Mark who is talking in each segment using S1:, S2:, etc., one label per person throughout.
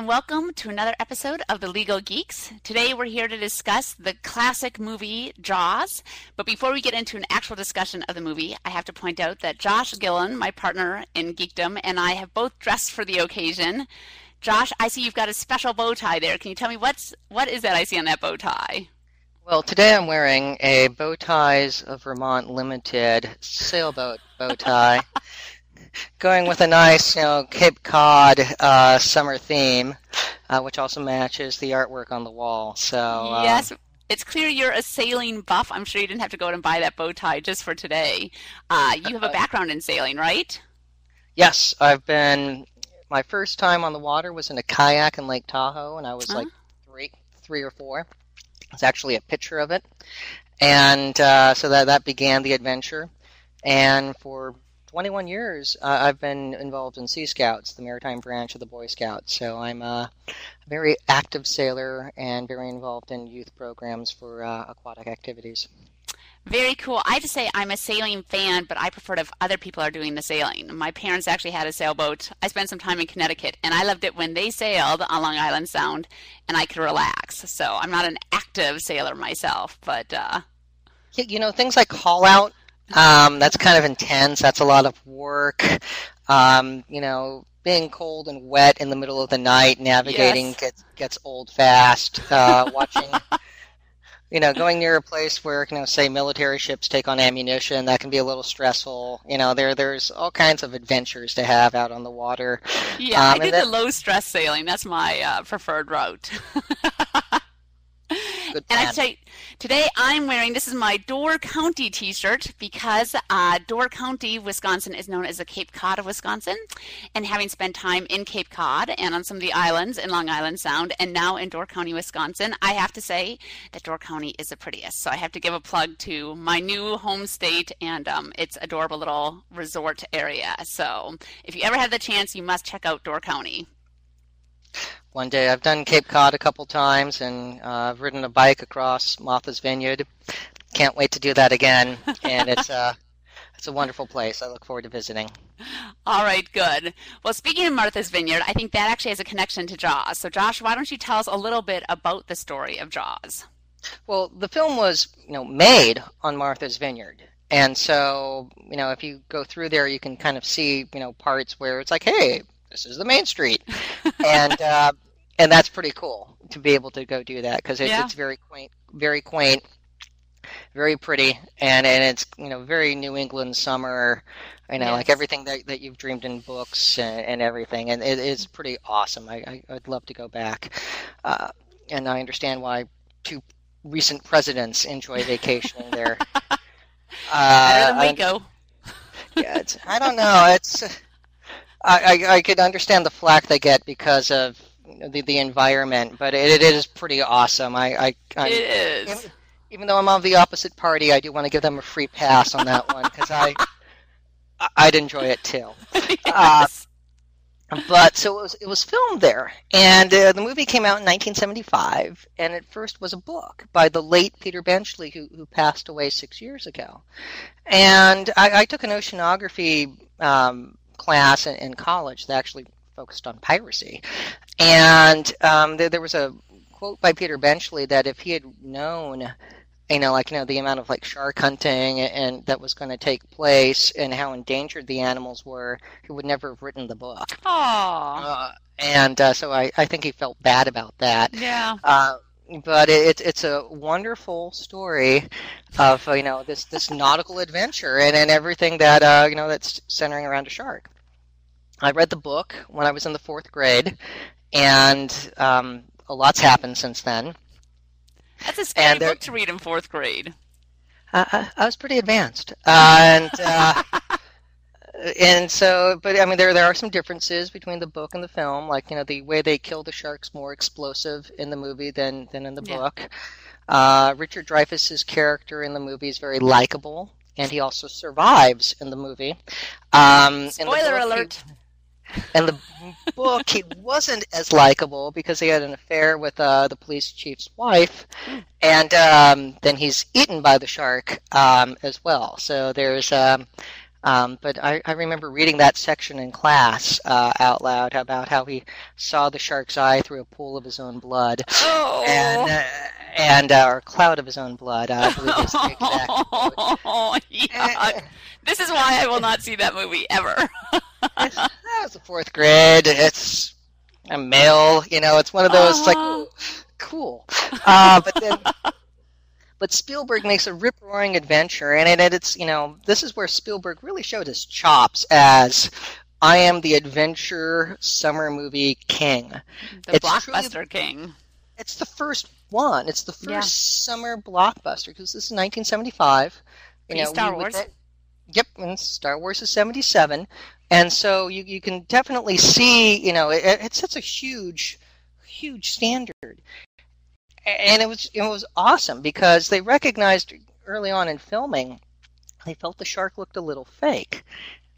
S1: and welcome to another episode of The Legal Geeks. Today we're here to discuss the classic movie Jaws. But before we get into an actual discussion of the movie, I have to point out that Josh Gillen, my partner in geekdom, and I have both dressed for the occasion. Josh, I see you've got a special bow tie there. Can you tell me what's what is that I see on that bow tie?
S2: Well, today I'm wearing a Bow Ties of Vermont Limited sailboat bow tie. going with a nice, you know, Cape Cod uh, summer theme, uh, which also matches the artwork on the wall. So uh,
S1: yes, it's clear you're a sailing buff. I'm sure you didn't have to go out and buy that bow tie just for today. Uh, you have a background in sailing, right?
S2: Yes, I've been. My first time on the water was in a kayak in Lake Tahoe, and I was like three, three or four. It's actually a picture of it, and uh, so that that began the adventure. And for 21 years, uh, I've been involved in Sea Scouts, the maritime branch of the Boy Scouts. So I'm a very active sailor and very involved in youth programs for uh, aquatic activities.
S1: Very cool. I have to say I'm a sailing fan, but I prefer if other people are doing the sailing. My parents actually had a sailboat. I spent some time in Connecticut, and I loved it when they sailed on Long Island Sound, and I could relax. So I'm not an active sailor myself, but. Uh...
S2: You know, things like call out um, that's kind of intense. That's a lot of work. Um, you know, being cold and wet in the middle of the night, navigating yes. gets gets old fast. Uh, watching, you know, going near a place where you know, say military ships take on ammunition, that can be a little stressful. You know, there there's all kinds of adventures to have out on the water.
S1: Yeah, um, I did the low stress sailing. That's my uh, preferred route. And I say today I'm wearing this is my Door County T-shirt because uh, Door County, Wisconsin, is known as the Cape Cod of Wisconsin. And having spent time in Cape Cod and on some of the islands in Long Island Sound, and now in Door County, Wisconsin, I have to say that Door County is the prettiest. So I have to give a plug to my new home state and um, its adorable little resort area. So if you ever have the chance, you must check out Door County
S2: one day. I've done Cape Cod a couple times, and uh, I've ridden a bike across Martha's Vineyard. Can't wait to do that again, and it's uh, it's a wonderful place. I look forward to visiting.
S1: All right, good. Well, speaking of Martha's Vineyard, I think that actually has a connection to Jaws. So, Josh, why don't you tell us a little bit about the story of Jaws?
S2: Well, the film was, you know, made on Martha's Vineyard. And so, you know, if you go through there, you can kind of see, you know, parts where it's like, hey, this is the main street, and uh, and that's pretty cool to be able to go do that because it, yeah. it's very quaint, very quaint, very pretty, and and it's you know very New England summer, you know yes. like everything that, that you've dreamed in books and, and everything, and it is pretty awesome. I, I would love to go back, uh, and I understand why two recent presidents enjoy vacationing there.
S1: Uh, Better than we go.
S2: yeah, it's, I don't know. It's I, I, I could understand the flack they get because of the, the environment, but it, it is pretty awesome. I, I, I
S1: it is.
S2: Even, even, though I'm of the opposite party, I do want to give them a free pass on that one because I, I'd enjoy it too.
S1: yes.
S2: Uh, but so it was it was filmed there, and uh, the movie came out in 1975, and it first was a book by the late Peter Benchley, who who passed away six years ago. And I, I took an oceanography um, class in, in college that actually focused on piracy. And um, there, there was a quote by Peter Benchley that if he had known you know, like you know, the amount of like shark hunting and that was going to take place, and how endangered the animals were, he would never have written the book.
S1: Aww. Uh,
S2: and uh, so I, I think he felt bad about that.
S1: Yeah.
S2: Uh, but it, it's a wonderful story of uh, you know this this nautical adventure and, and everything that uh, you know that's centering around a shark. I read the book when I was in the fourth grade, and um, a lot's happened since then.
S1: That's a scary book to read in fourth grade.
S2: Uh, I was pretty advanced, and uh, and so, but I mean, there there are some differences between the book and the film. Like you know, the way they kill the sharks more explosive in the movie than than in the yeah. book. Uh, Richard Dreyfuss's character in the movie is very likable, and he also survives in the movie. Um,
S1: Spoiler book, alert.
S2: He, in the book, he wasn't as likable because he had an affair with uh, the police chief's wife, and um, then he's eaten by the shark um, as well. So there's um, but I, I remember reading that section in class uh, out loud about how he saw the shark's eye through a pool of his own blood,
S1: Oh.
S2: and uh, and uh, or cloud of his own blood. I believe is the exact.
S1: Oh, yuck. This is why I will not see that movie ever.
S2: That was the fourth grade. It's a male, you know. It's one of those like
S1: Uh-huh.
S2: ooh, cool. Uh, but then, but Spielberg makes a rip roaring adventure, and it, it's you know this is where Spielberg really showed his chops as I am the adventure summer movie king.
S1: The
S2: It's truly-
S1: blockbuster king.
S2: It's the first one. It's the first
S1: Yeah.
S2: summer blockbuster because this is 1975. You know,
S1: Star Wars.
S2: Yep, and Star Wars is 77. And so you, you can definitely see, you know, it, it sets a huge, huge standard. And it was it was awesome because they recognized early on in filming, they felt the shark looked a little fake.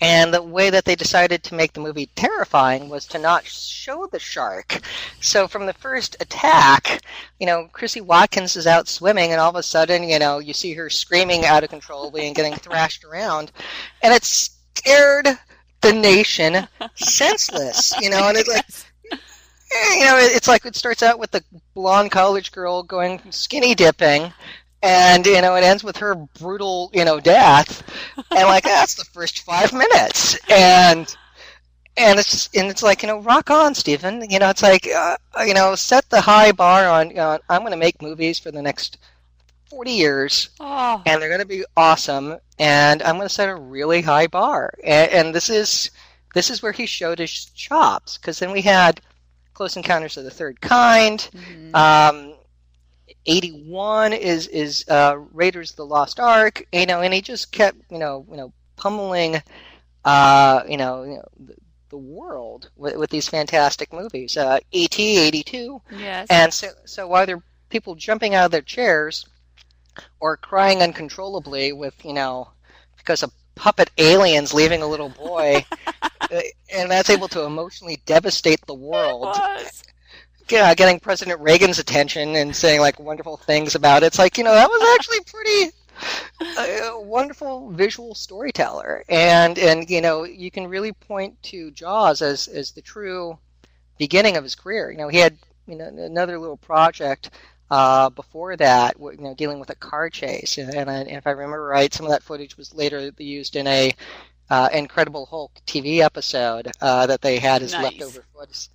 S2: And the way that they decided to make the movie terrifying was to not show the shark. So from the first attack, you know, Chrissy Watkins is out swimming, and all of a sudden, you know, you see her screaming out of controllably and getting thrashed around, and it scared the nation senseless. You know, and it's like, you know, it's like it starts out with the blonde college girl going skinny dipping. And you know it ends with her brutal, you know, death, and like that's the first five minutes, and and it's and it's like you know rock on stephen. You know it's like uh, you know set the high bar on uh, i'm going to make movies for the next 40 years
S1: Oh,
S2: and they're going to be awesome and i'm going to set a really high bar. And, and this is this is where he showed his chops because then we had close encounters of the third kind
S1: mhm.
S2: um, 81 is is uh, Raiders of the Lost Ark, you know, and he just kept, you know, you know, pummeling, uh, you know, you know the, the world with, with these fantastic movies. Uh, ET 82,
S1: yes.
S2: and so so while there are people jumping out of their chairs or crying uncontrollably with, you know, because a puppet aliens leaving a little boy. uh, And that's able to emotionally devastate the world yeah, getting President Reagan's attention and saying like wonderful things about it. It's like you know that was actually pretty uh, wonderful visual storyteller, and and you know you can really point to Jaws as as the true beginning of his career. You know he had you know another little project. Uh, before that, you know, dealing with a car chase, and, and, I, and if I remember right, some of that footage was later used in a uh, Incredible Hulk TV episode uh, that they had as
S1: Nice.
S2: leftover footage.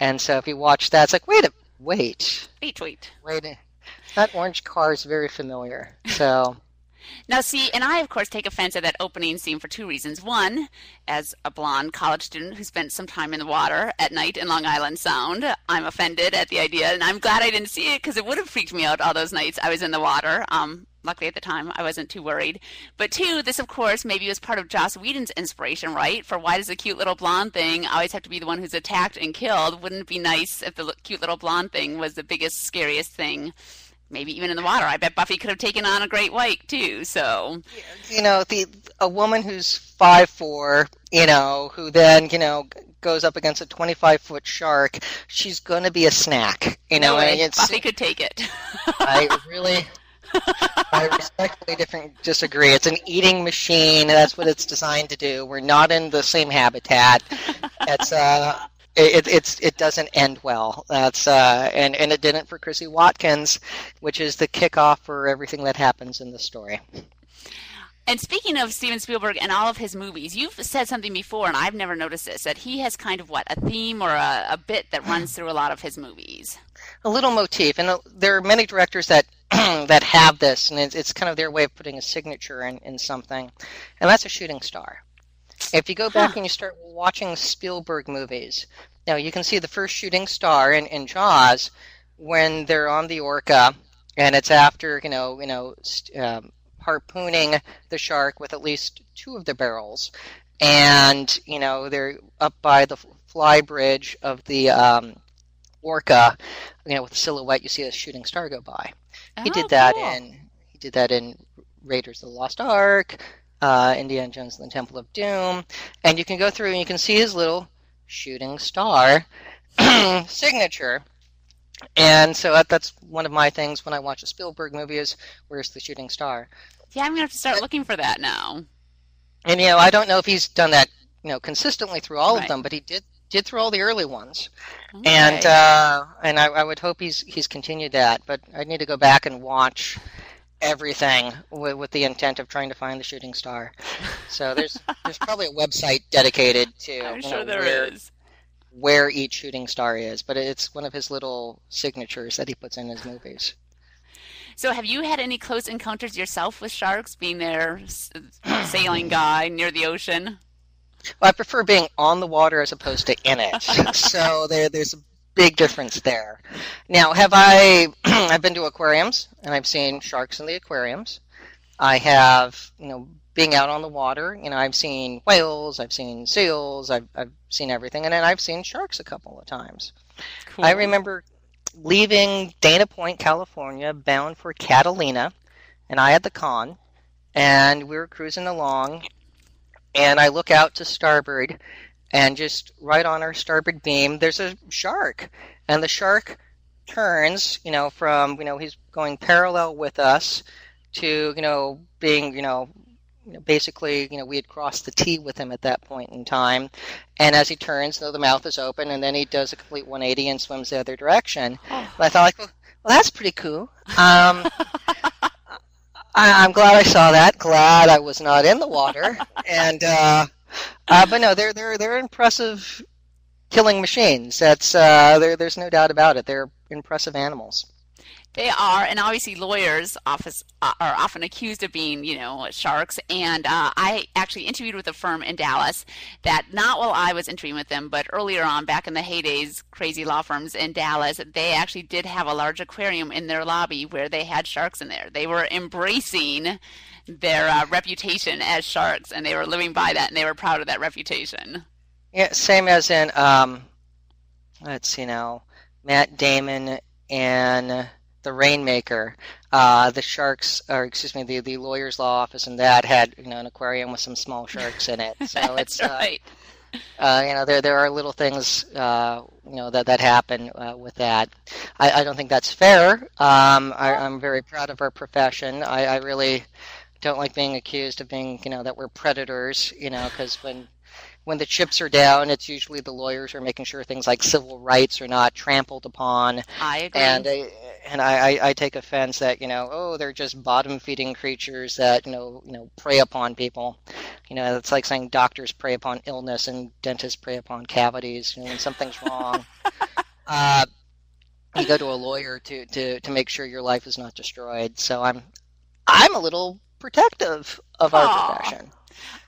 S2: And so if you watch that, it's like, wait a wait,
S1: Wait, wait.
S2: wait. That orange car is very familiar. So
S1: Now, see, and I, of course, take offense at that opening scene for two reasons. One, as a blonde college student who spent some time in the water at night in Long Island Sound, I'm offended at the idea, and I'm glad I didn't see it because it would have freaked me out all those nights I was in the water. Um, luckily, at the time, I wasn't too worried. But two, this, of course, maybe was part of Joss Whedon's inspiration, right? For why does the cute little blonde thing always have to be the one who's attacked and killed? Wouldn't it be nice if the cute little blonde thing was the biggest, scariest thing? Maybe even in the water. I bet Buffy could have taken on a great white too. So
S2: you know, the a woman who's five four, you know, who then you know goes up against a twenty five foot shark, she's going to be a snack. You know,
S1: no
S2: and it's
S1: Buffy could take it.
S2: I really. I respectfully different, disagree. It's an eating machine. That's what it's designed to do. We're not in the same habitat. It's uh, it, it's it doesn't end well. That's uh, and and it didn't for Chrissy Watkins, which is the kickoff for everything that happens in the story.
S1: And speaking of Steven Spielberg and all of his movies, you've said something before, and I've never noticed this, that he has kind of what, a theme or a, a bit that runs through a lot of his movies.
S2: A little motif, and uh, there are many directors that that have this, and it's, it's kind of their way of putting a signature in, in something, and that's a shooting star. If you go back
S1: Huh.
S2: and you start watching Spielberg movies, now you can see the first shooting star in, in Jaws when they're on the orca, and it's after you know you know st- um, harpooning the shark with at least two of the barrels, and you know they're up by the fly bridge of the um, orca, you know with the silhouette you see a shooting star go by. He
S1: Oh,
S2: did that
S1: cool.
S2: in he did that in Raiders of the Lost Ark, uh, Indiana Jones and the Temple of Doom, and you can go through and you can see his little shooting star signature. And so that, that's one of my things when I watch a Spielberg movie is where's the shooting star?
S1: Yeah, I'm going to have to start looking for that now.
S2: And you know, I don't know if he's done that, you know, consistently through all
S1: Right.
S2: of them, but he did did through all the early ones.
S1: Okay.
S2: And uh, and I, I would hope he's he's continued that. But I need to go back and watch everything with, with the intent of trying to find the shooting star. So there's there's probably a website dedicated to
S1: I'm sure
S2: know,
S1: there
S2: where,
S1: is.
S2: where each shooting star is, but it's one of his little signatures that he puts in his movies.
S1: So, have you had any close encounters yourself with sharks, being there, sailing guy near the ocean?
S2: Well, I prefer being on the water as opposed to in it. so there, there's a big difference there. Now, have I? I've been to aquariums and I've seen sharks in the aquariums. I have, you know, being out on the water. You know, I've seen whales, I've seen seals, I've I've seen everything, and then I've seen sharks a couple of times.
S1: Cool.
S2: I remember leaving Dana Point, California, bound for Catalina, and I had the con, and we were cruising along, and I look out to starboard, and just right on our starboard beam, there's a shark, and the shark turns, you know, from you know he's going parallel with us to you know being you know basically, you know, we had crossed the T with him at that point in time. And as he turns, know, the mouth is open, and then he does a complete 180 and swims the other direction.
S1: Oh.
S2: I thought, like, well, well that's pretty cool. Um, I, I'm glad I saw that. Glad I was not in the water. And uh, uh, but no, they're they're they're impressive killing machines. That's uh, there. There's no doubt about it. They're impressive animals.
S1: They are, and obviously lawyers office, uh, are often accused of being, you know, sharks. And uh, I actually interviewed with a firm in Dallas that, not while I was interviewing with them, but earlier on, back in the heydays, crazy law firms in Dallas, they actually did have a large aquarium in their lobby where they had sharks in there. They were embracing their uh, reputation as sharks, and they were living by that, and they were proud of that reputation.
S2: Yeah, same as in um, let's see now, Matt Damon and the Rainmaker. Uh, the sharks, or excuse me, the the lawyer's law office and that had you know an aquarium with some small sharks in it. So it's uh,
S1: right.
S2: uh, you know there there are little things uh, you know that that happen uh, with that. I, I don't think that's fair. Um, I, I'm very proud of our profession. I, I really don't like being accused of being you know that we're predators. You know because when when the chips are down, it's usually the lawyers are making sure things like civil rights are not trampled upon.
S1: I agree.
S2: And I, and I, I- I take offense that you know oh they're just bottom feeding creatures that you know you know prey upon people. You know it's like saying doctors prey upon illness and dentists prey upon cavities. You know, when something's wrong, uh, you go to a lawyer to, to, to make sure your life is not destroyed. So I'm I'm a little protective of our
S1: Aw.
S2: profession.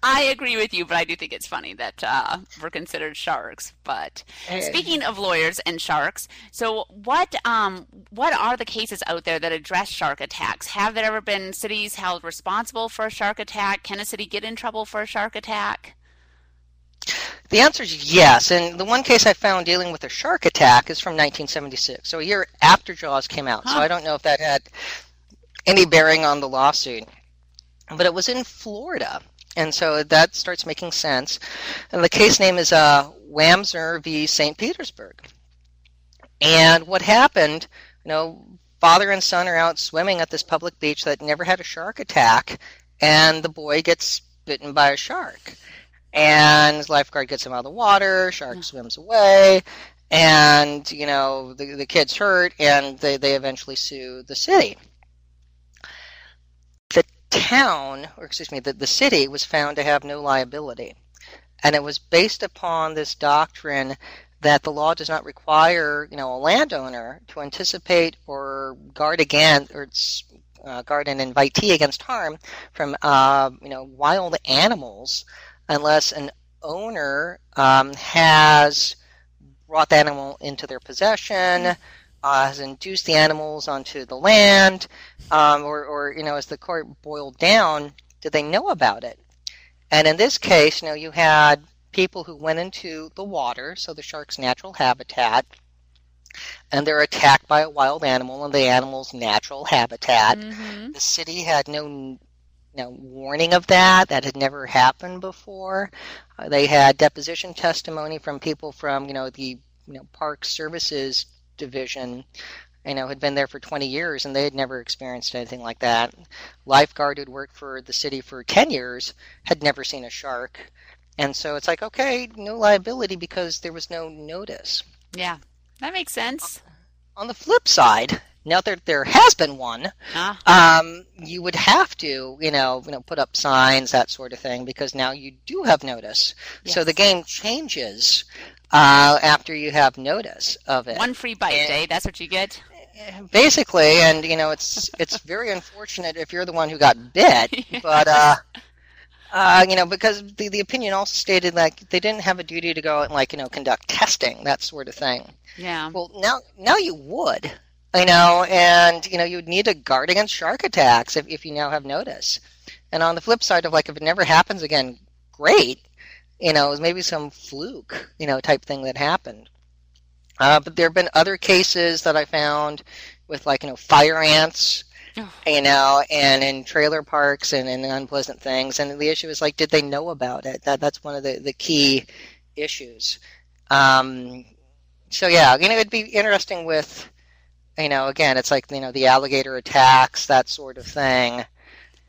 S1: I agree with you, but I do think it's funny that uh, we're considered sharks. But speaking of lawyers and sharks, so what um, what are the cases out there that address shark attacks? Have there ever been cities held responsible for a shark attack? Can a city get in trouble for a shark attack?
S2: The answer is yes. And the one case I found dealing with a shark attack is from 1976, so a year after Jaws came out. So I don't know if that had any bearing on the lawsuit. But it was in Florida, and so that starts making sense. And the case name is uh, Wamser v. St. Petersburg. And what happened, you know, father and son are out swimming at this public beach that never had a shark attack, and the boy gets bitten by a shark. And his lifeguard gets him out of the water, shark swims away, and, you know, the, the kid's hurt, and they, they eventually sue the city. Town, or excuse me, the, the city was found to have no liability. And it was based upon this doctrine that the law does not require, you know, a landowner to anticipate or guard against, or uh, guard an invitee against harm from, uh, you know, wild animals, unless an owner um, has brought the animal into their possession, uh, has induced the animals onto the land, um, or, or, you know, as the court boiled down, did they know about it? And in this case, you know, you had people who went into the water, so the shark's natural habitat, and they're attacked by a wild animal in the animal's natural habitat.
S1: Mm-hmm.
S2: The city had no no warning of that. That had never happened before. Uh, they had deposition testimony from people from you know the you know park services division you know, had been there for 20 years and they had never experienced anything like that. Lifeguard who'd worked for the city for 10 years had never seen a shark. And so it's like, okay, no liability because there was no notice.
S1: Yeah, that makes sense.
S2: On the flip side, now that there has been one, ah. um, you would have to, you know, you know, put up signs, that sort of thing, because now you do have notice. Yes. So the game changes uh, after you have notice of it.
S1: One free bite, day. That's what you get.
S2: Basically, and you know, it's it's very unfortunate if you're the one who got bit, but uh, uh, you know, because the the opinion also stated like they didn't have a duty to go and like you know conduct testing, that sort of thing.
S1: Yeah.
S2: Well, now now you would, you know, and you know you'd need to guard against shark attacks if if you now have notice. And on the flip side of like if it never happens again, great. You know, it was maybe some fluke, you know, type thing that happened. Uh, but there have been other cases that I found with like you know fire ants, oh. you know, and in trailer parks and, and unpleasant things. And the issue is like, did they know about it? That that's one of the the key issues. Um, so yeah, you know, it'd be interesting with, you know, again, it's like you know the alligator attacks, that sort of thing,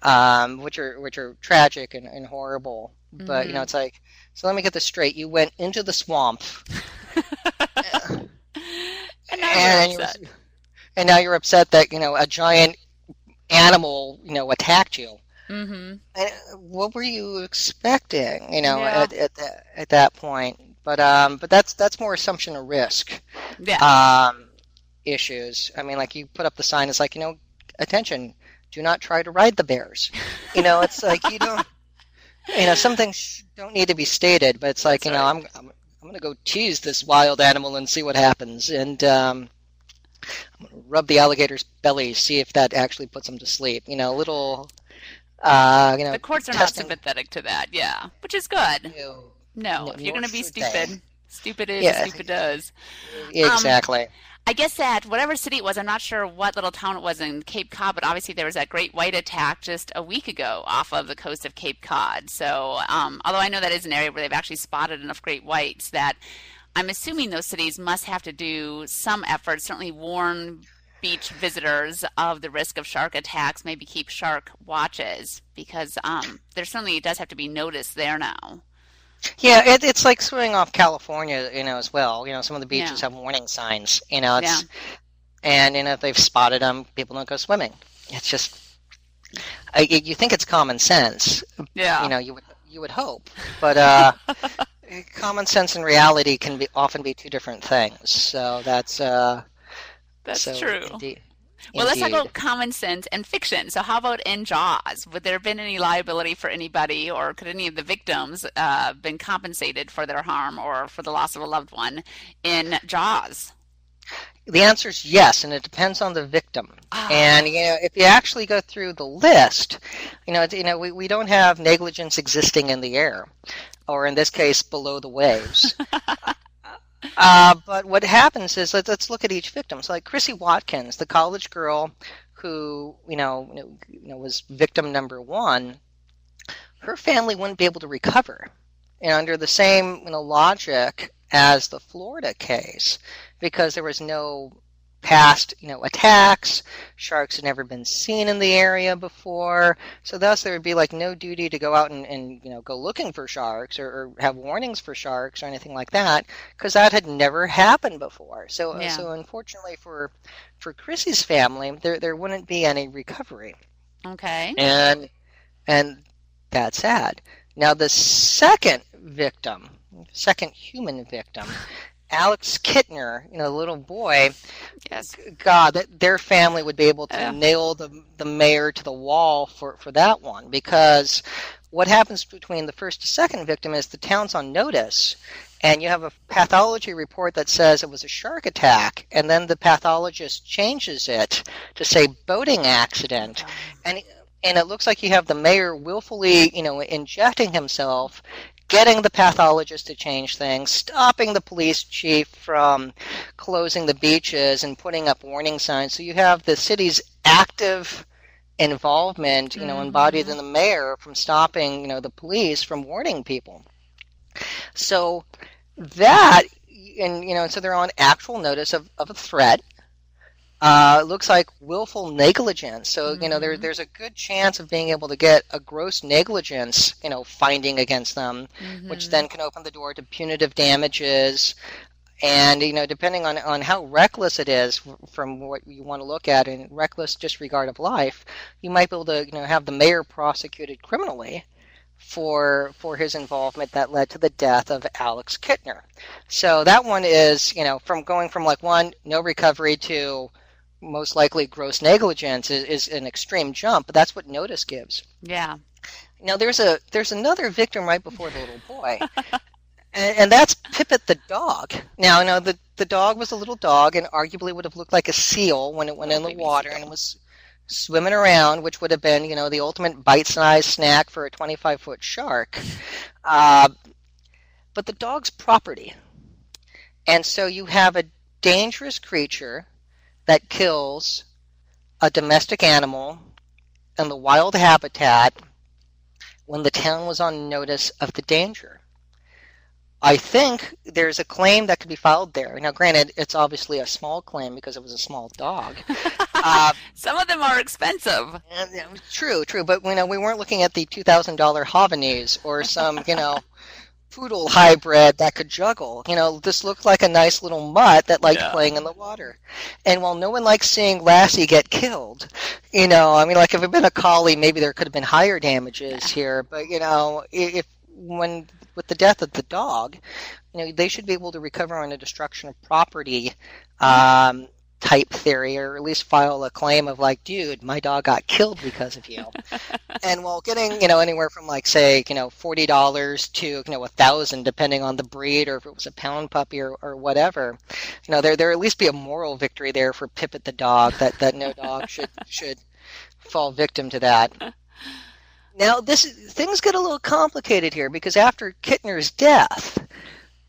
S2: um, which are which are tragic and, and horrible. Mm-hmm. But you know, mm-hmm. it's like, so let me get this straight: you went into the swamp
S1: and, now and, you're upset.
S2: and now you're upset that you know a giant animal you know attacked you.
S1: Mm-hmm.
S2: what were you expecting? You know, yeah. at at, that, at that point. But um, but that's that's more assumption of risk.
S1: Yeah.
S2: Um, issues. I mean, like you put up the sign. It's like you know, attention. Do not try to ride the bears. You know, it's like you don't. You know, some things don't need to be stated, but it's like that's you know, right. I'm, I'm I'm going to go tease this wild animal and see what happens. And um, I'm going to rub the alligator's belly, see if that actually puts him to sleep. You know, a little, uh, you know.
S1: The courts are testing. not sympathetic to that, yeah, which is good. No, no, no if you're going to be stupid, they. stupid is, yeah. stupid does.
S2: Exactly. Um,
S1: I guess that whatever city it was, I'm not sure what little town it was in Cape Cod, but obviously there was that great white attack just a week ago off of the coast of Cape Cod. So, um, although I know that is an area where they've actually spotted enough great whites that I'm assuming those cities must have to do some effort, certainly warn beach visitors of the risk of shark attacks, maybe keep shark watches, because um, there certainly does have to be notice there now.
S2: Yeah, it, it's like swimming off California, you know, as well. You know, some of the beaches yeah. have warning signs. You know, it's yeah. and you know if they've spotted them, people don't go swimming. It's just I, you think it's common sense.
S1: Yeah.
S2: You know, you would you would hope, but uh, common sense and reality can be often be two different things. So that's uh,
S1: that's
S2: so
S1: true.
S2: Indeed.
S1: Well, let's talk about common sense and fiction. So, how about in Jaws? Would there have been any liability for anybody, or could any of the victims uh, been compensated for their harm or for the loss of a loved one in Jaws?
S2: The answer is yes, and it depends on the victim. Oh. And you know, if you actually go through the list, you know, you know, we, we don't have negligence existing in the air, or in this case, below the waves. Uh, but what happens is let's, let's look at each victim. So, like Chrissy Watkins, the college girl who you know, you know was victim number one, her family wouldn't be able to recover. And under the same you know, logic as the Florida case, because there was no past, you know, attacks. Sharks had never been seen in the area before, so thus there would be like no duty to go out and, and you know go looking for sharks or, or have warnings for sharks or anything like that, because that had never happened before. So uh,
S1: yeah.
S2: so unfortunately for for Chrissy's family, there there wouldn't be any recovery.
S1: Okay.
S2: And and that's sad. Now the second victim, second human victim, Alex Kintner, you know, the little boy,
S1: yes,
S2: God, that their family would be able to yeah. nail the the mayor to the wall for for that one. Because what happens between the first and second victim is the town's on notice and you have a pathology report that says it was a shark attack and then the pathologist changes it to say boating accident. And and it looks like you have the mayor willfully you know injecting himself getting the pathologist to change things, stopping the police chief from closing the beaches and putting up warning signs. So you have the city's active involvement, you know, mm-hmm. embodied in the mayor from stopping, you know, the police from warning people. So that and you know, so they're on actual notice of, of a threat. Uh, looks like willful negligence. So mm-hmm. you know there, mm-hmm. there's a good chance of being able to get a gross negligence you know finding against them, mm-hmm. which then can open the door to punitive damages. And you know, depending on, on how reckless it is from what you want to look at, and reckless disregard of life, you might be able to you know have the mayor prosecuted criminally for for his involvement that led to the death of Alex Kintner. So that one is, you know, from going from like one no recovery to most likely gross negligence is, is an extreme jump, but that's what notice gives.
S1: Yeah.
S2: Now there's a there's another victim right before the little boy. and, and, that's Pipit the dog. Now, you know, the, the dog was a little dog and arguably would have looked like a seal when it went oh, in the water seal. and was swimming around, which would have been, you know, the ultimate bite-sized snack for a 25-foot shark. Uh, but the dog's property. And so you have a dangerous creature that kills a domestic animal in the wild habitat when the town was on notice of the danger. I think there's a claim that could be filed there. Now, granted, it's obviously a small claim because it was a small dog.
S1: uh, Some of them are expensive.
S2: True, true, but you know we weren't looking at the two thousand dollar Havanese or some you know poodle hybrid that could juggle. You know, this looked like a nice little mutt that liked yeah. playing in the water. And while no one likes seeing Lassie get killed, you know, I mean, like if it had been a collie, maybe there could have been higher damages here. But you know, if when with the death of the dog, you know, they should be able to recover on a destruction of property um, type theory, or at least file a claim of like, dude, my dog got killed because of you. and while getting, you know, anywhere from like say, you know, forty dollars to you know a thousand, depending on the breed, or if it was a pound puppy or, or whatever, you know, there there at least be a moral victory there for Pipit the dog that that no dog should should fall victim to that. Now, this things get a little complicated here because after Kintner's death,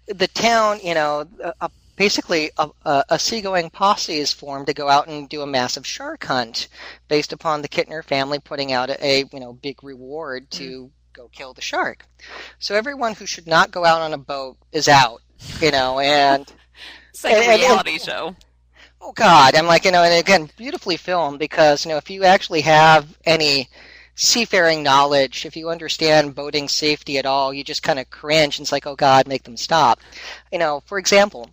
S2: the town, you know, a, basically a, a, a, seagoing posse is formed to go out and do a massive shark hunt, based upon the Kintner family putting out a, a you know big reward to mm. go kill the shark. So everyone who should not go out on a boat is out, you know, and
S1: it's like a reality and, show.
S2: Oh God, I'm like you know, and again, beautifully filmed because you know if you actually have any seafaring knowledge, if you understand boating safety at all, you just kind of cringe and it's like, oh God, make them stop. You know, for example,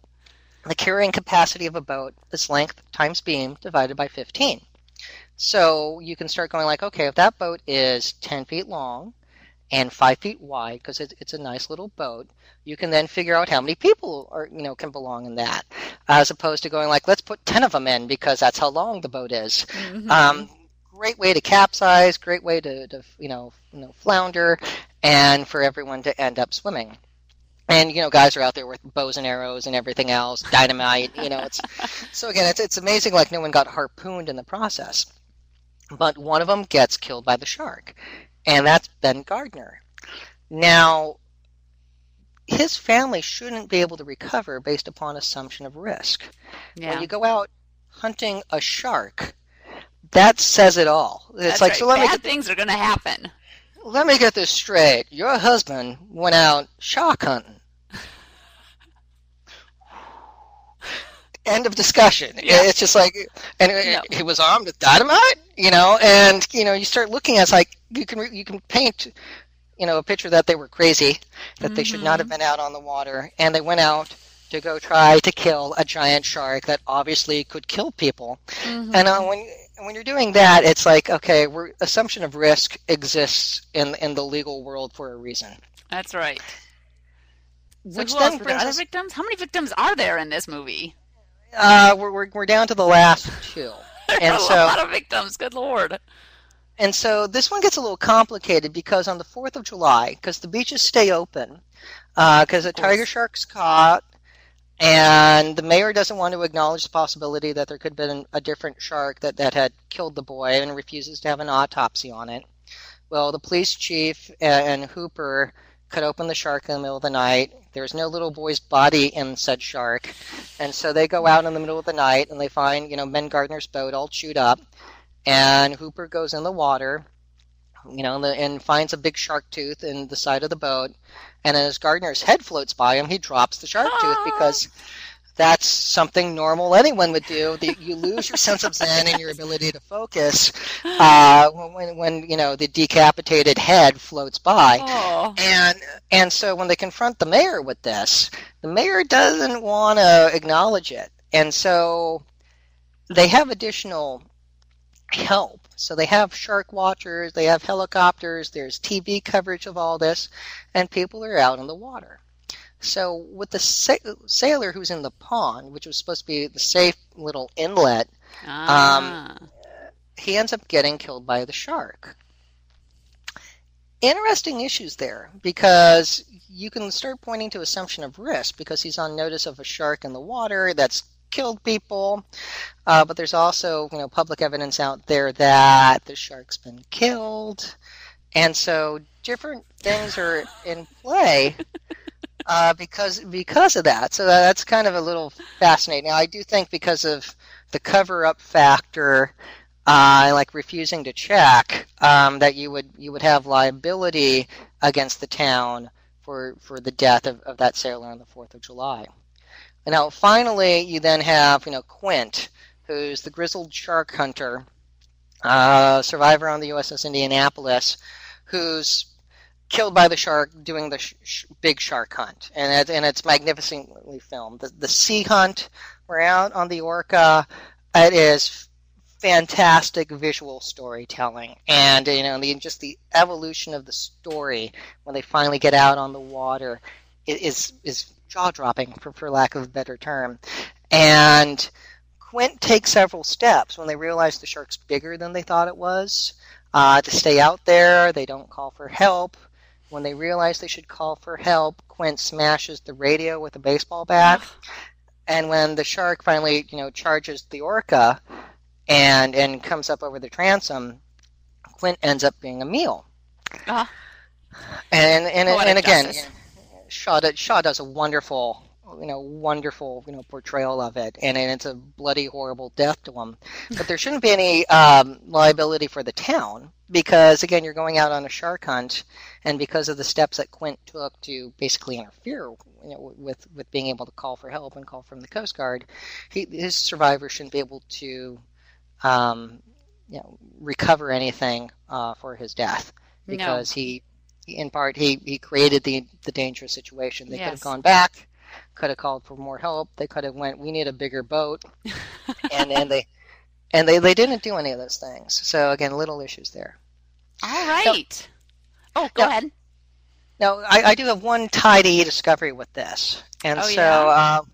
S2: the carrying capacity of a boat is length times beam divided by 15. So you can start going like, okay, if that boat is 10 feet long and 5 feet wide, because it's a nice little boat, you can then figure out how many people are, you know, can belong in that, as opposed to going like, let's put 10 of them in because that's how long the boat is. Mm-hmm. Um, great way to capsize, great way to, to you know, you know, flounder, and for everyone to end up swimming. And you know, guys are out there with bows and arrows and everything else, dynamite. You know, it's so again, it's it's amazing. Like no one got harpooned in the process, but one of them gets killed by the shark, and that's Ben Gardner. Now, his family shouldn't be able to recover based upon assumption of risk. Yeah. When you go out hunting a shark, that says it all.
S1: It's That's like right. so. Let Bad me get, things are going to happen.
S2: Let me get this straight. Your husband went out shark hunting. End of discussion. Yeah. It's just like, and no. he was armed with dynamite, you know, and you know, you start looking at it's like you can you can paint, you know, a picture that they were crazy, that mm-hmm. they should not have mm-hmm. been out on the water, and they went out to go try to kill a giant shark that obviously could kill people. Mm-hmm. And uh, when when you're doing that, it's like okay, assumption of risk exists in in the legal world for a reason.
S1: That's right. So Which then brings other victims? How many victims are there in this movie?
S2: Uh, we're we're, we're down to the last two,
S1: and a so a lot of victims. Good lord.
S2: And so this one gets a little complicated because on the 4th of July, because the beaches stay open, because uh, a tiger shark's caught, and the mayor doesn't want to acknowledge the possibility that there could have been a different shark that, that had killed the boy and refuses to have an autopsy on it. Well, the police chief and Hooper cut open the shark in the middle of the night. There's no little boy's body in said shark. And so they go out in the middle of the night and they find, you know, Ben Gardner's boat all chewed up. And Hooper goes in the water, you know, and finds a big shark tooth in the side of the boat and as Gardner's head floats by him, he drops the shark tooth because that's something normal anyone would do. The, you lose your sense of zen and your ability to focus uh, when, when you know the decapitated head floats by.
S1: Oh.
S2: And and so when they confront the mayor with this, the mayor doesn't want to acknowledge it, and so they have additional help. So they have shark watchers, they have helicopters, there's TV coverage of all this, and people are out in the water. So with the sa- sailor who's in the pond, which was supposed to be the safe little inlet,
S1: Ah.
S2: he ends up getting killed by the shark. Interesting issues there because you can start pointing to assumption of risk because he's on notice of a shark in the water that's killed people, uh, but there's also you know public evidence out there that the shark's been killed, and so different things are in play uh, because because of that. So that's kind of a little fascinating. Now, I do think because of the cover up factor, uh, like refusing to check, um, that you would you would have liability against the town for for the death of, of that sailor on the Fourth of July. And now, finally, you then have you know Quint, who's the grizzled shark hunter, uh, survivor on the USS Indianapolis, who's killed by the shark doing the sh- sh- big shark hunt, and it, and it's magnificently filmed. The, the sea hunt, we're out on the Orca. It is fantastic visual storytelling, and you know, the, just the evolution of the story when they finally get out on the water is is jaw dropping, for, for lack of a better term. And Quint takes several steps when they realize the shark's bigger than they thought it was. Uh, to stay out there, they don't call for help. When they realize they should call for help, Quint smashes the radio with a baseball bat. And when the shark finally, you know, charges the orca and and comes up over the transom, Quint ends up being a meal.
S1: Ah.
S2: And and
S1: Poetic
S2: and again. Shaw does, Shaw does a wonderful, you know, wonderful, you know, portrayal of it, and, and it's a bloody, horrible death to him. But there shouldn't be any um, liability for the town because, again, you're going out on a shark hunt, and because of the steps that Quint took to basically interfere, you know, with with being able to call for help and call from the Coast Guard, he, his survivor shouldn't be able to, um, you know, recover anything uh, for his death
S1: No.
S2: because he in part he, he created the the dangerous situation they could have gone back could have called for more help they could have went we need a bigger boat and then they and they, they didn't do any of those things so again little issues there
S1: All right. Oh, go
S2: Yeah.
S1: ahead.
S2: No, i, I do have one tidy discovery with this and
S1: Oh,
S2: so
S1: yeah?
S2: um,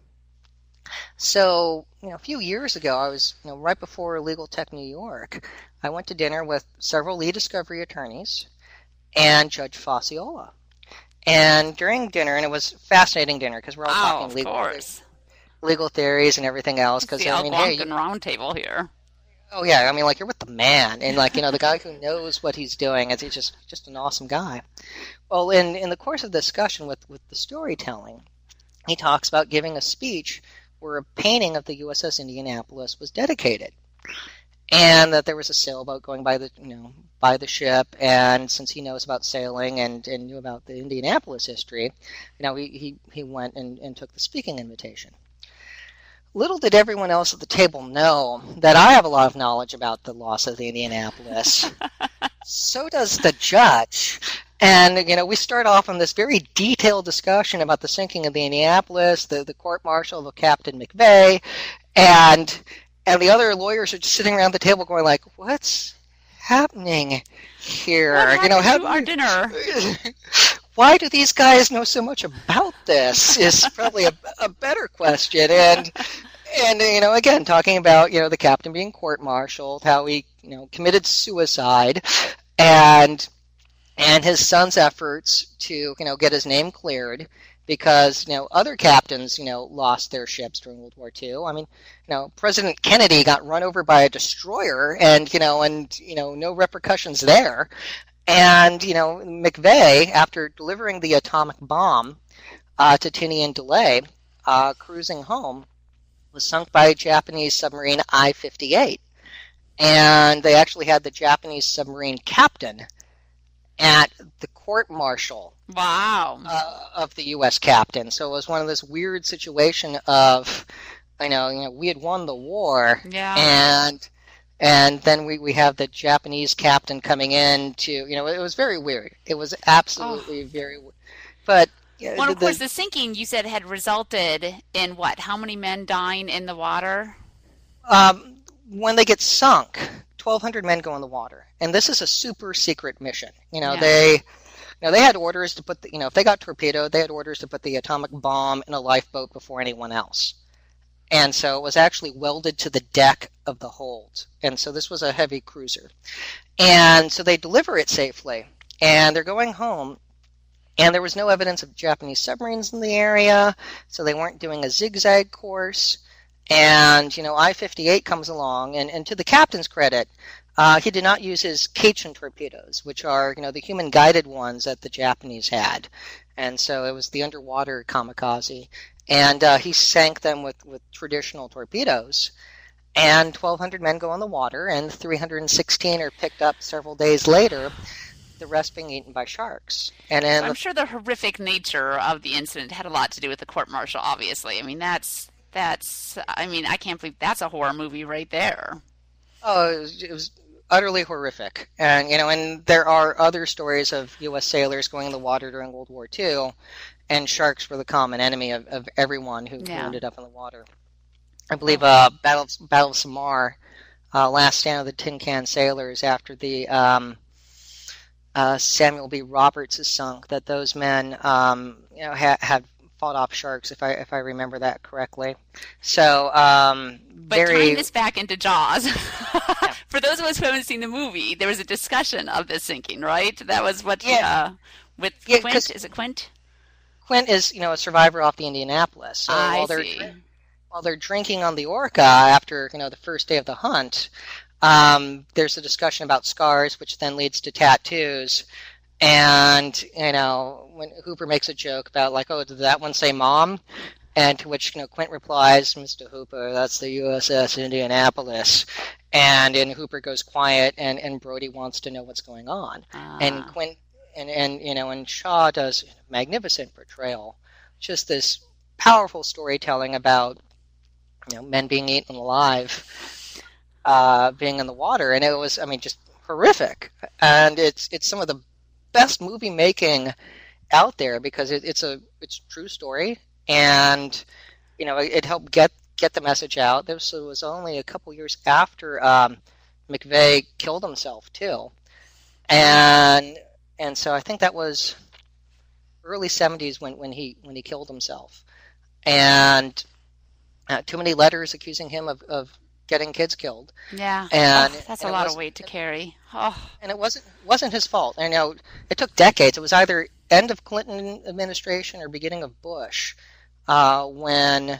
S2: so you know a few years ago i was you know right before legal tech new york i went to dinner with several lead discovery attorneys and judge Facciola. And during dinner, and it was a fascinating dinner because we're all
S1: Oh,
S2: talking legal
S1: course.
S2: legal theories and everything else. Because I mean, hey,
S1: Algonquin round table here.
S2: oh yeah, I mean, like you're with the man, and like you know the guy who knows what he's doing. Is he's just just an awesome guy. Well, in in the course of the discussion with with the storytelling, he talks about giving a speech where a painting of the USS Indianapolis was dedicated, and that there was a sailboat going by the you know by the ship, and since he knows about sailing and, and knew about the Indianapolis history, you know he he, he went and, and took the speaking invitation. Little did everyone else at the table know that I have a lot of knowledge about the loss of the Indianapolis. so does the judge. And, you know, we start off on this very detailed discussion about the sinking of the Indianapolis, the, the court martial of Captain McVay, and and the other lawyers are just sitting around the table going like, What's happening here? You know, how
S1: our dinner?
S2: why do these guys know so much about this is probably a, a better question and and you know again talking about you know the captain being court-martialed how he you know committed suicide and and his son's efforts to you know get his name cleared because you know other captains you know lost their ships during World War II. I mean, you know President Kennedy got run over by a destroyer, and you know and you know no repercussions there. And you know McVay, after delivering the atomic bomb uh, to Tinian Delay, uh, cruising home, was sunk by a Japanese submarine I-58, and they actually had the Japanese submarine captain at the court martial
S1: Wow.
S2: uh, of the U.S. captain. So it was one of this weird situation of, you know, you know, we had won the war,
S1: yeah.
S2: and and then we, we have the Japanese captain coming in to, you know, it was very weird. It was absolutely very, weird. but.
S1: well, of
S2: the-
S1: course, the sinking you said had resulted in what? How many men dying in the water?
S2: Um, when they get sunk, 1,200 men go in the water, and this is a super secret mission. You know,
S1: Yeah.
S2: they, you know, they had orders to put, the, you know, if they got torpedoed, they had orders to put the atomic bomb in a lifeboat before anyone else, and so it was actually welded to the deck of the hold, and so this was a heavy cruiser, and so they deliver it safely, and they're going home. And there was no evidence of Japanese submarines in the area, so they weren't doing a zigzag course. And, you know, I 58 comes along, and, and to the captain's credit, uh, he did not use his Kaiten torpedoes, which are, you know, the human guided ones that the Japanese had. And so it was the underwater kamikaze. And uh, he sank them with, with traditional torpedoes. And 1,200 men go on the water, and 316 are picked up several days later, the rest being eaten by sharks. And
S1: I'm
S2: the
S1: sure the horrific nature of the incident had a lot to do with the court martial. Obviously, I mean that's that's. I mean, I can't believe that's a horror movie right there.
S2: Oh, it was, it was utterly horrific. And you know, and there are other stories of U.S. sailors going in the water during World War II, and sharks were the common enemy of, of everyone who,
S1: Yeah.
S2: ended up in the water. I believe uh, Battle of, Battle of Samar, uh, last stand of the Tin Can Sailors after the um, uh, Samuel B. Roberts is sunk. That those men, um, you know, ha- had fought off sharks, if I if I remember that correctly. So um,
S1: But
S2: very
S1: tying this back into Jaws, for those of us who haven't seen the movie, there was a discussion of the sinking, right? That was what
S2: Yeah.
S1: uh, with
S2: Yeah,
S1: Quint. Is it Quint?
S2: Quint is, you know, a survivor off the Indianapolis. So
S1: I
S2: while they're
S1: see.
S2: while they're drinking on the Orca after, you know, the first day of the hunt, um, there's a discussion about scars, which then leads to tattoos. And you know, when Hooper makes a joke about like, "Oh, did that one say mom?" And to which you know Quint replies, "Mr. Hooper, that's the USS Indianapolis." And and Hooper goes quiet, and and Brody wants to know what's going on and
S1: Ah.
S2: Quint and and you know and Shaw does a magnificent portrayal, just this powerful storytelling about you know men being eaten alive, uh, being in the water, and it was I mean just horrific, and it's it's some of the best movie making out there because it, it's a it's a true story. And you know it, it helped get get the message out. This was only a couple years after um, McVay killed himself too, and and so I think that was early '70s when, when he when he killed himself, and uh, too many letters accusing him of, of getting kids killed,
S1: yeah,
S2: and
S1: Oh, that's
S2: and
S1: a lot of weight to carry. Oh,
S2: and it wasn't wasn't his fault. And you know, it took decades. It was either end of Clinton administration or beginning of Bush uh, when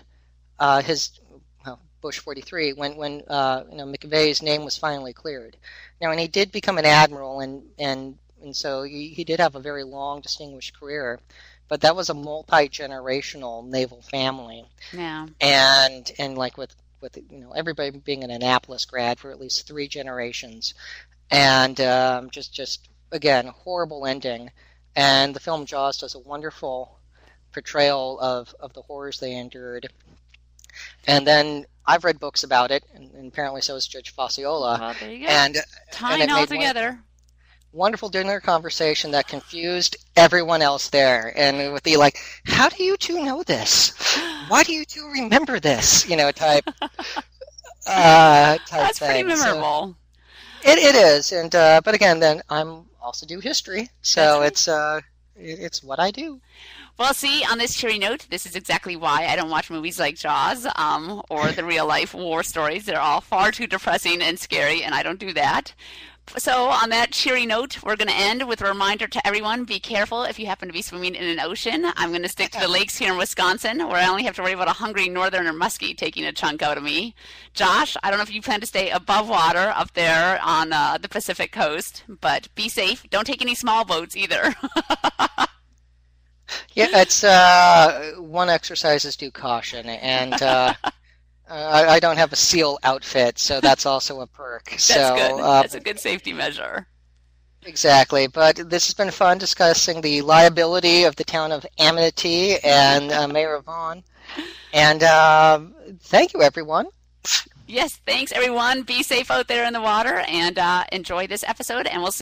S2: uh, his well, Bush 43 when when uh, you know McVay's name was finally cleared. Now, and he did become an admiral, and and and so he, he did have a very long, distinguished career. But that was a multi generational naval family
S1: yeah.
S2: and and like with with you know everybody being an Annapolis grad for at least three generations, and um, just just again horrible ending, and the film Jaws does a wonderful portrayal of of the horrors they endured, and then I've read books about it, and, and apparently so has Judge Facciola,
S1: Well, there you go.
S2: and
S1: Tying
S2: it
S1: all together.
S2: Wonderful dinner conversation that confused everyone else there, and with the like, how do you two know this? Why do you two remember this? You know, type. Uh, type
S1: That's pretty
S2: thing. So
S1: memorable.
S2: it, it is, and uh, but again, then I'm also do history, so
S1: right.
S2: it's uh, it- it's what I do.
S1: Well, see, on this cheery note, this is exactly why I don't watch movies like Jaws um, or the real life war stories. They're all far too depressing and scary, and I don't do that. So, on that cheery note, we're going to end with a reminder to everyone be careful if you happen to be swimming in an ocean. I'm going to stick to the lakes here in Wisconsin, where I only have to worry about a hungry northerner muskie taking a chunk out of me. Josh, I don't know if you plan to stay above water up there on uh, the Pacific coast, but be safe. Don't take any small boats either.
S2: Yeah, it's uh, one exercise is due caution, and uh, I, I don't have a SEAL outfit, so that's also a perk.
S1: That's
S2: so
S1: good.
S2: Uh,
S1: That's a good safety measure.
S2: Exactly, but this has been fun discussing the liability of the town of Amity and uh, Mayor Vaughn. And uh, thank you, everyone.
S1: Yes, thanks everyone. Be safe out there in the water and uh, enjoy this episode, and we'll see.